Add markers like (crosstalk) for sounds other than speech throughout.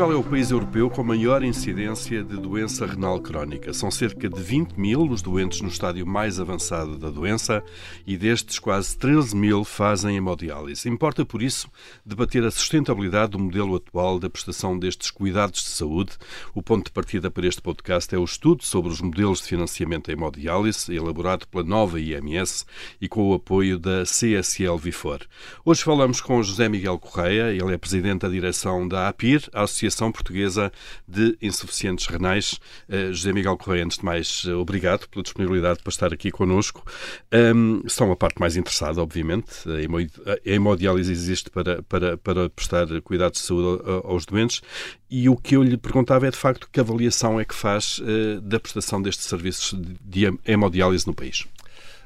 Portugal é o país europeu com maior incidência de doença renal crónica. São cerca de 20 mil os doentes no estádio mais avançado da doença e destes quase 13 mil fazem hemodiálise. Importa, por isso, debater a sustentabilidade do modelo atual da prestação destes cuidados de saúde. O ponto de partida para este podcast é o estudo sobre os modelos de financiamento da hemodiálise, elaborado pela nova IMS e com o apoio da CSL Vifor. Hoje falamos com José Miguel Correia, ele é presidente da direção da APIR, a Associação Portuguesa de Insuficientes Renais. Uh, José Miguel Correia, antes de mais, uh, obrigado pela disponibilidade para estar aqui connosco. Um, são a parte mais interessada, obviamente. A hemodiálise existe para, para, para prestar cuidados de saúde aos doentes e o que eu lhe perguntava é, de facto, que avaliação é que faz uh, da prestação destes serviços de hemodiálise no país?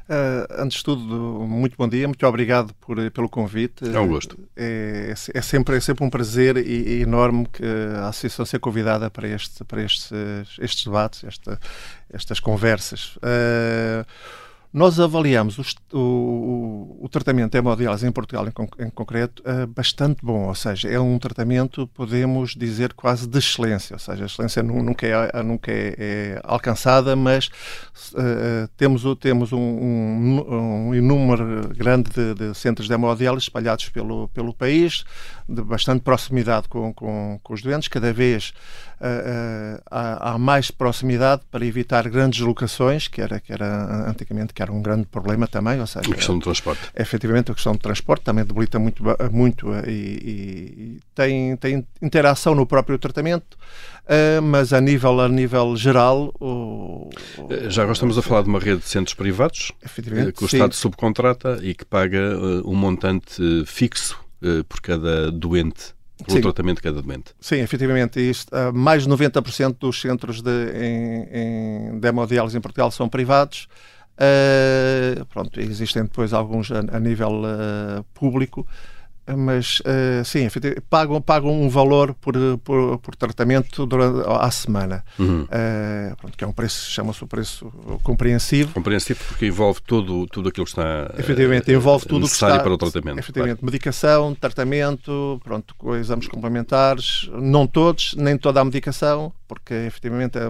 Uh, antes de tudo, muito bom dia, muito obrigado por, pelo convite. É um gosto. É, é, sempre, é sempre um prazer e, e enorme que a Associação seja convidada para, este, para estes, estes debates, esta, estas conversas. Uh, nós avaliamos o, o, o, tratamento de hemodiálise em Portugal, em, em concreto, uh, bastante bom. Ou seja, é um tratamento, podemos dizer, quase de excelência. Ou seja, a excelência nunca é, nunca é, é alcançada, mas uh, temos, temos um, um, um inúmero grande de, de, centros de hemodiálise espalhados pelo, pelo país, de bastante proximidade com, com, com os doentes. Cada vez uh, há, há, mais proximidade para evitar grandes locações, que era, que era antigamente que era um grande problema também. Ou seja, a questão do transporte. Efetivamente, a questão do transporte também debilita muito, muito e, e tem, tem interação no próprio tratamento. Uh, mas a nível, a nível geral. O, o, Já agora estamos a falar de uma rede de centros privados que o sim. Estado subcontrata e que paga um montante fixo por cada doente pelo Sim. tratamento de cada doente. Sim, efetivamente. Isto, uh, mais de 90% dos centros de, em, em, hemodiálise em Portugal são privados. Uh, pronto, existem depois alguns a, a nível uh, público mas uh, sim, pagam, pagam um valor por, por, por tratamento durante a semana. Uhum. Uh, pronto, que é um preço, chama-se o preço compreensivo. Compreensivo porque envolve tudo, tudo aquilo que está efetivamente, envolve tudo necessário que está, para o tratamento. Efetivamente, claro. medicação, tratamento, pronto, exames complementares, não todos, nem toda a medicação, porque efetivamente a,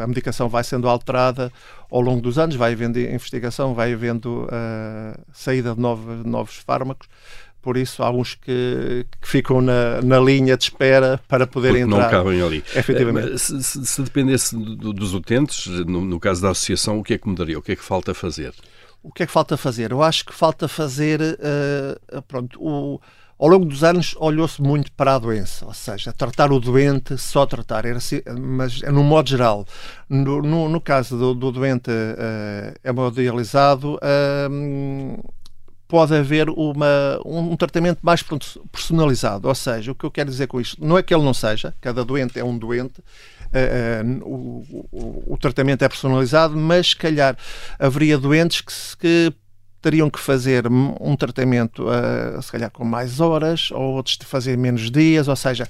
a, a medicação vai sendo alterada ao longo dos anos, vai havendo investigação, vai havendo uh, saída de novos, novos fármacos por isso há uns que, que ficam na, na, linha de espera para poderem Porque entrar. não cabem ali. Efetivamente. Se, se, se dependesse do, dos utentes, no, no, caso da associação, o que é que mudaria? O que é que falta fazer? O que é que falta fazer? Eu acho que falta fazer, uh, pronto, o, ao longo dos anos olhou-se muito para a doença, ou seja, tratar o doente, só tratar, era assim, mas no modo geral. No, no, no caso do, do doente uh, hemodializado, uh, pode haver uma, um tratamento mais personalizado. Ou seja, o que eu quero dizer com isto, não é que ele não seja, cada doente é um doente, uh, uh, o, o, o, tratamento é personalizado, mas se calhar haveria doentes que, que teriam que fazer um tratamento, uh, se calhar com mais horas, ou outros de fazer menos dias, ou seja,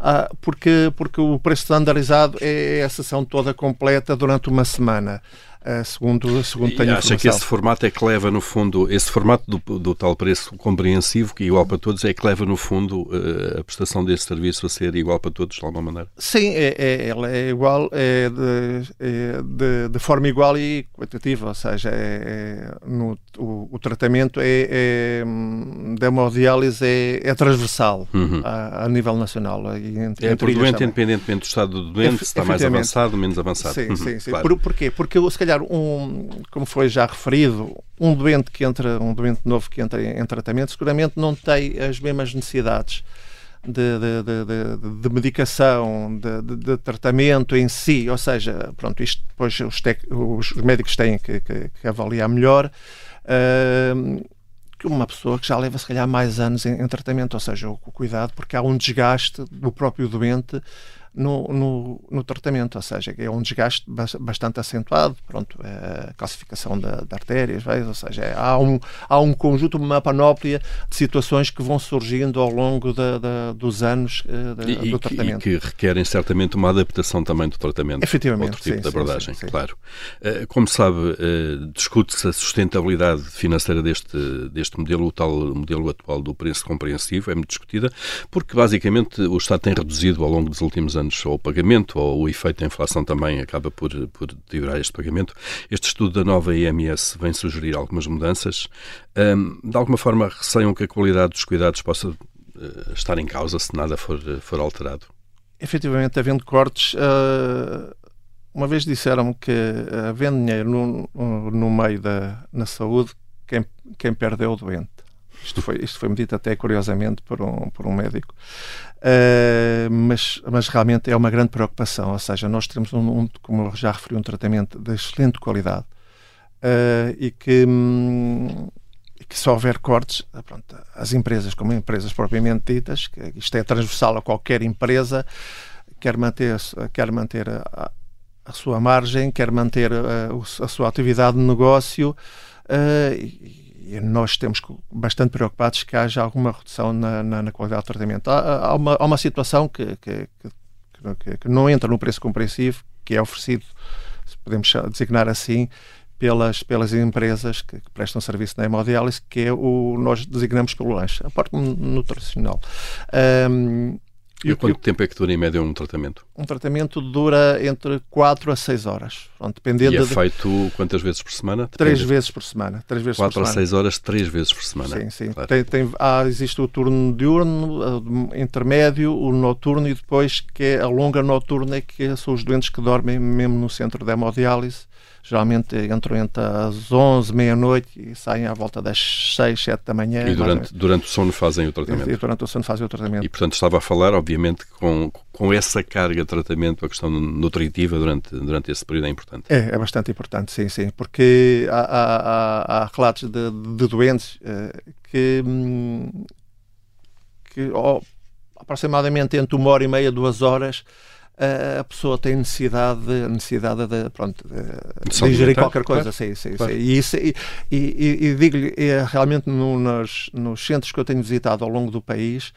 uh, porque, porque o preço standardizado é a sessão toda completa durante uma semana. Uh, segundo, segundo tenho acha que esse formato é que leva, no fundo, esse formato do, do tal preço compreensivo, que é igual para todos, é que leva, no fundo, uh, a prestação desse serviço a ser igual para todos, de alguma maneira? Sim, é, é, ela é igual, é de, é de, de, forma igual e quantitativa, ou seja, é, é no, o, o, tratamento é, é, da hemodiálise é, é transversal uhum. a, a, nível nacional. E entre, é por doente, também. independentemente do estado do doente, se está mais avançado ou menos avançado. Sim, uhum, sim, sim. Claro. Por, porquê? Porque, se calhar, um, como foi já referido, um doente que entra, um doente novo que entra em, tratamento, seguramente não tem as mesmas necessidades de, de, de, de medicação, de, tratamento em si, ou seja, pronto, isto depois os, tec, os médicos têm que, que, que avaliar melhor. Uh, que uma pessoa que já leva se calhar mais anos em, em, tratamento, ou seja, o, o cuidado, porque há um desgaste do próprio doente no, no, no, tratamento, ou seja, é um desgaste bastante acentuado, pronto, é a calcificação de, de artérias, ou seja, é, há, um, há um conjunto, uma panóplia de situações que vão surgindo ao longo de, de, dos anos eh, de, e, do tratamento. E que requerem certamente uma adaptação também do tratamento. Efetivamente. Outro tipo sim, de abordagem, sim, sim, claro. Eh, como sabe, eh, discute-se a sustentabilidade financeira deste, deste modelo, o tal modelo atual do preço compreensivo, é muito discutida, porque basicamente o Estado tem reduzido ao longo dos últimos anos anos ou o pagamento, ou o efeito da inflação também acaba por, por deteriorar este pagamento. Este estudo da nova IMS vem sugerir algumas mudanças. Um, de alguma forma, receiam que a qualidade dos cuidados possa uh, estar em causa se nada for, for alterado? Efetivamente, havendo cortes, uh, uma vez disseram que uh, havendo dinheiro no, no meio da na saúde, quem, quem perde é o doente. Isto foi, isto foi medido até curiosamente por um, por um médico. Uh, mas, mas realmente é uma grande preocupação. Ou seja, nós temos, um, um como já referi, um tratamento de excelente qualidade uh, e que. Hum, que se houver cortes, pronto, as empresas, como empresas propriamente ditas, que isto é transversal a qualquer empresa, quer manter, quer manter a, a sua margem, quer manter a, a sua atividade de negócio uh, e, e nós estamos bastante preocupados que haja alguma redução na, na, na qualidade do tratamento. Há, há, uma, há uma situação que, que, que, que, não entra no preço compreensivo, que é oferecido, se podemos designar assim, pelas, pelas empresas que, que prestam serviço na hemodiálise, que é o nós designamos pelo lanche, a parte nutricional. Um, e quanto tempo é que dura em média um tratamento? Um tratamento dura entre 4 a 6 horas. Pronto, dependendo e é de... feito quantas vezes por semana? Depende. Três vezes por semana. Três vezes 4 por semana. a 6 horas, três vezes por semana. Sim, sim. Claro. Tem, tem, há, existe o turno diurno, intermédio, o noturno e depois que é a longa noturna, que são os doentes que dormem mesmo no centro da hemodiálise geralmente entram entre as 11, meia-noite e saem à volta das 6, 7 da manhã. E durante, durante o sono fazem o tratamento? E durante o sono fazem o tratamento. E, portanto, estava a falar, obviamente, com, com essa carga de tratamento, a questão nutritiva durante, durante esse período é importante. É, é bastante importante, sim, sim, porque há, há, há relatos de, de doentes uh, que, hum, que oh, aproximadamente entre uma hora e meia, duas horas, a pessoa tem necessidade, necessidade de, pronto, de, de ingerir qualquer coisa. Claro. Sim, sim, claro. sim. E, isso, e, e, e digo-lhe, é, realmente no, nos, nos centros que eu tenho visitado ao longo do país,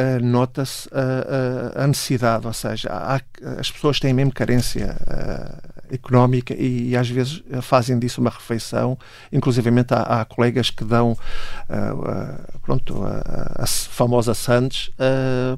uh, nota-se a, a, necessidade, ou seja, há, as pessoas têm mesmo carência uh, económica e, e, às vezes fazem disso uma refeição, inclusivamente há, há colegas que dão uh, pronto, a, a, famosa Sandes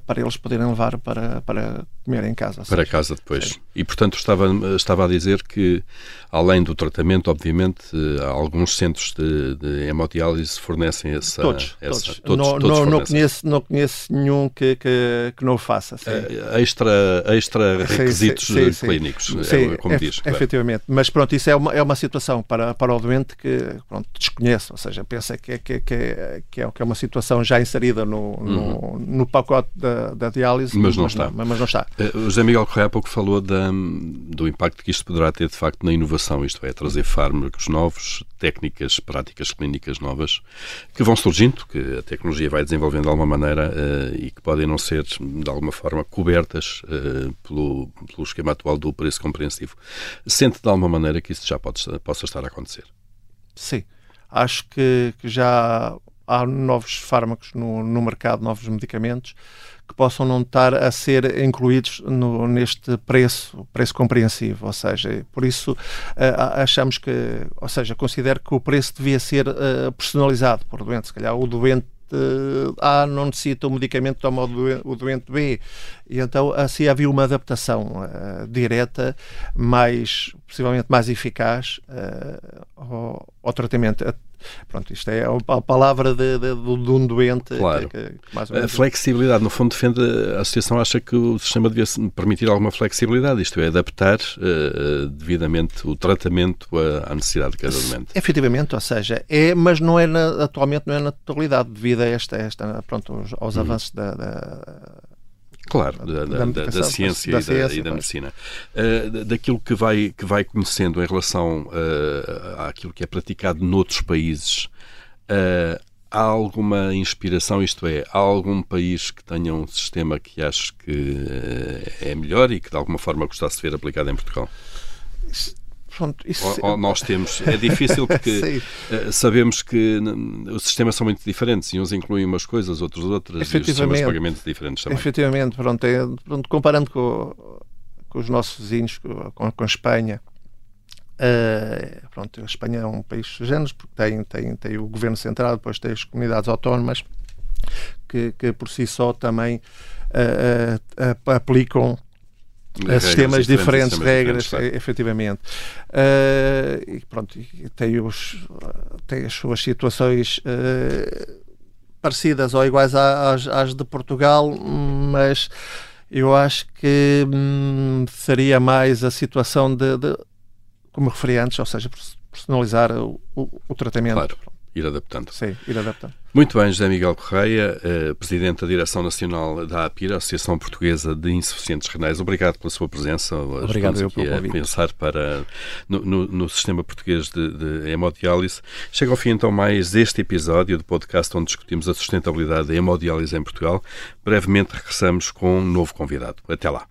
para eles poderem levar para, para comer em casa. Para casa depois. E, portanto, estava, estava a dizer que, além do tratamento, obviamente, alguns centros de, de hemodiálise fornecem essa... Todos, essa, todos. todos, não, todos não, não, conheço, não conheço nenhum que, que, que não o faça. Sim. Uh, extra, extra requisitos sim, sim, clínicos, é, como diz. Claro. Efetivamente. Mas, pronto, isso é uma, é uma situação para, para o doente que, pronto, desconhece, ou seja, pensa que, que, que, que, é, que é uma situação já inserida no, uhum. no, no pacote da, da diálise. Mas não mas está. Não, mas não está. Uh, o José Miguel Correia há pouco falou da, do impacto que isto poderá ter, de facto, na inovação, isto é, trazer fármacos novos, técnicas, práticas clínicas novas, que vão surgindo, que a tecnologia vai desenvolvendo de alguma maneira uh, e que podem não ser, de alguma forma, cobertas uh, pelo, pelo esquema atual do preço compreensivo. Sente, de alguma maneira, que isso já pode, possa estar a acontecer? Sim. Acho que, que já há novos fármacos no, no mercado, novos medicamentos, que possam não estar a ser incluídos no, neste preço, preço compreensivo, ou seja, por isso uh, achamos que, ou seja, considero que o preço devia ser uh, personalizado por doente, se calhar o doente A não necessita o medicamento, toma o doente B. E então assim havia uma adaptação uh, direta, mais, possivelmente mais eficaz uh, ao, tratamento. Pronto, isto é a palavra de, de, de um doente. Claro. Que, que, a flexibilidade, no fundo, defende, a associação acha que o sistema devia permitir alguma flexibilidade, isto é, adaptar uh, devidamente o tratamento à, necessidade de cada doente. Efetivamente, ou seja, é, mas não é na, atualmente não é na totalidade, devido a esta, esta pronto, aos, aos uhum. avanços da, da Claro, da, da, da, da ciência, da e, ciência e da, medicina. Uh, daquilo que vai, que vai conhecendo em relação uh, àquilo que é praticado noutros países, uh, há alguma inspiração, isto é, há algum país que tenha um sistema que acho que é melhor e que de alguma forma gostasse de ver aplicado em Portugal? Pronto, isso... ou, ou, nós temos. É difícil (laughs) porque sabemos que os sistemas são muito diferentes e uns incluem umas coisas, outros outras, e os sistemas de pagamentos diferentes também. Efetivamente, pronto, é, pronto comparando com, com, os nossos vizinhos, com, com a Espanha. Uh, pronto, a Espanha é um país sujano porque tem, tem, tem o governo central, depois tem as comunidades autónomas que, que por si só também uh, uh, aplicam regras sistemas diferentes, regras, diferentes, efetivamente. Uh, e pronto, tem, os, tem as suas situações uh, parecidas ou iguais às, às, de Portugal, mas eu acho que hum, seria mais a situação de, de, como referi antes, ou seja, personalizar o, o, o tratamento. Claro ir adaptando. Sim, ir adaptando. Muito bem, José Miguel Correia, eh, Presidente da Direção Nacional da APIR, Associação Portuguesa de Insuficientes Renais. Obrigado pela sua presença. Obrigado eu pelo convite. a pensar para, no, no, no sistema português de, de, hemodiálise. Chega ao fim então mais este episódio do podcast onde discutimos a sustentabilidade da hemodiálise em Portugal. Brevemente regressamos com um novo convidado. Até lá.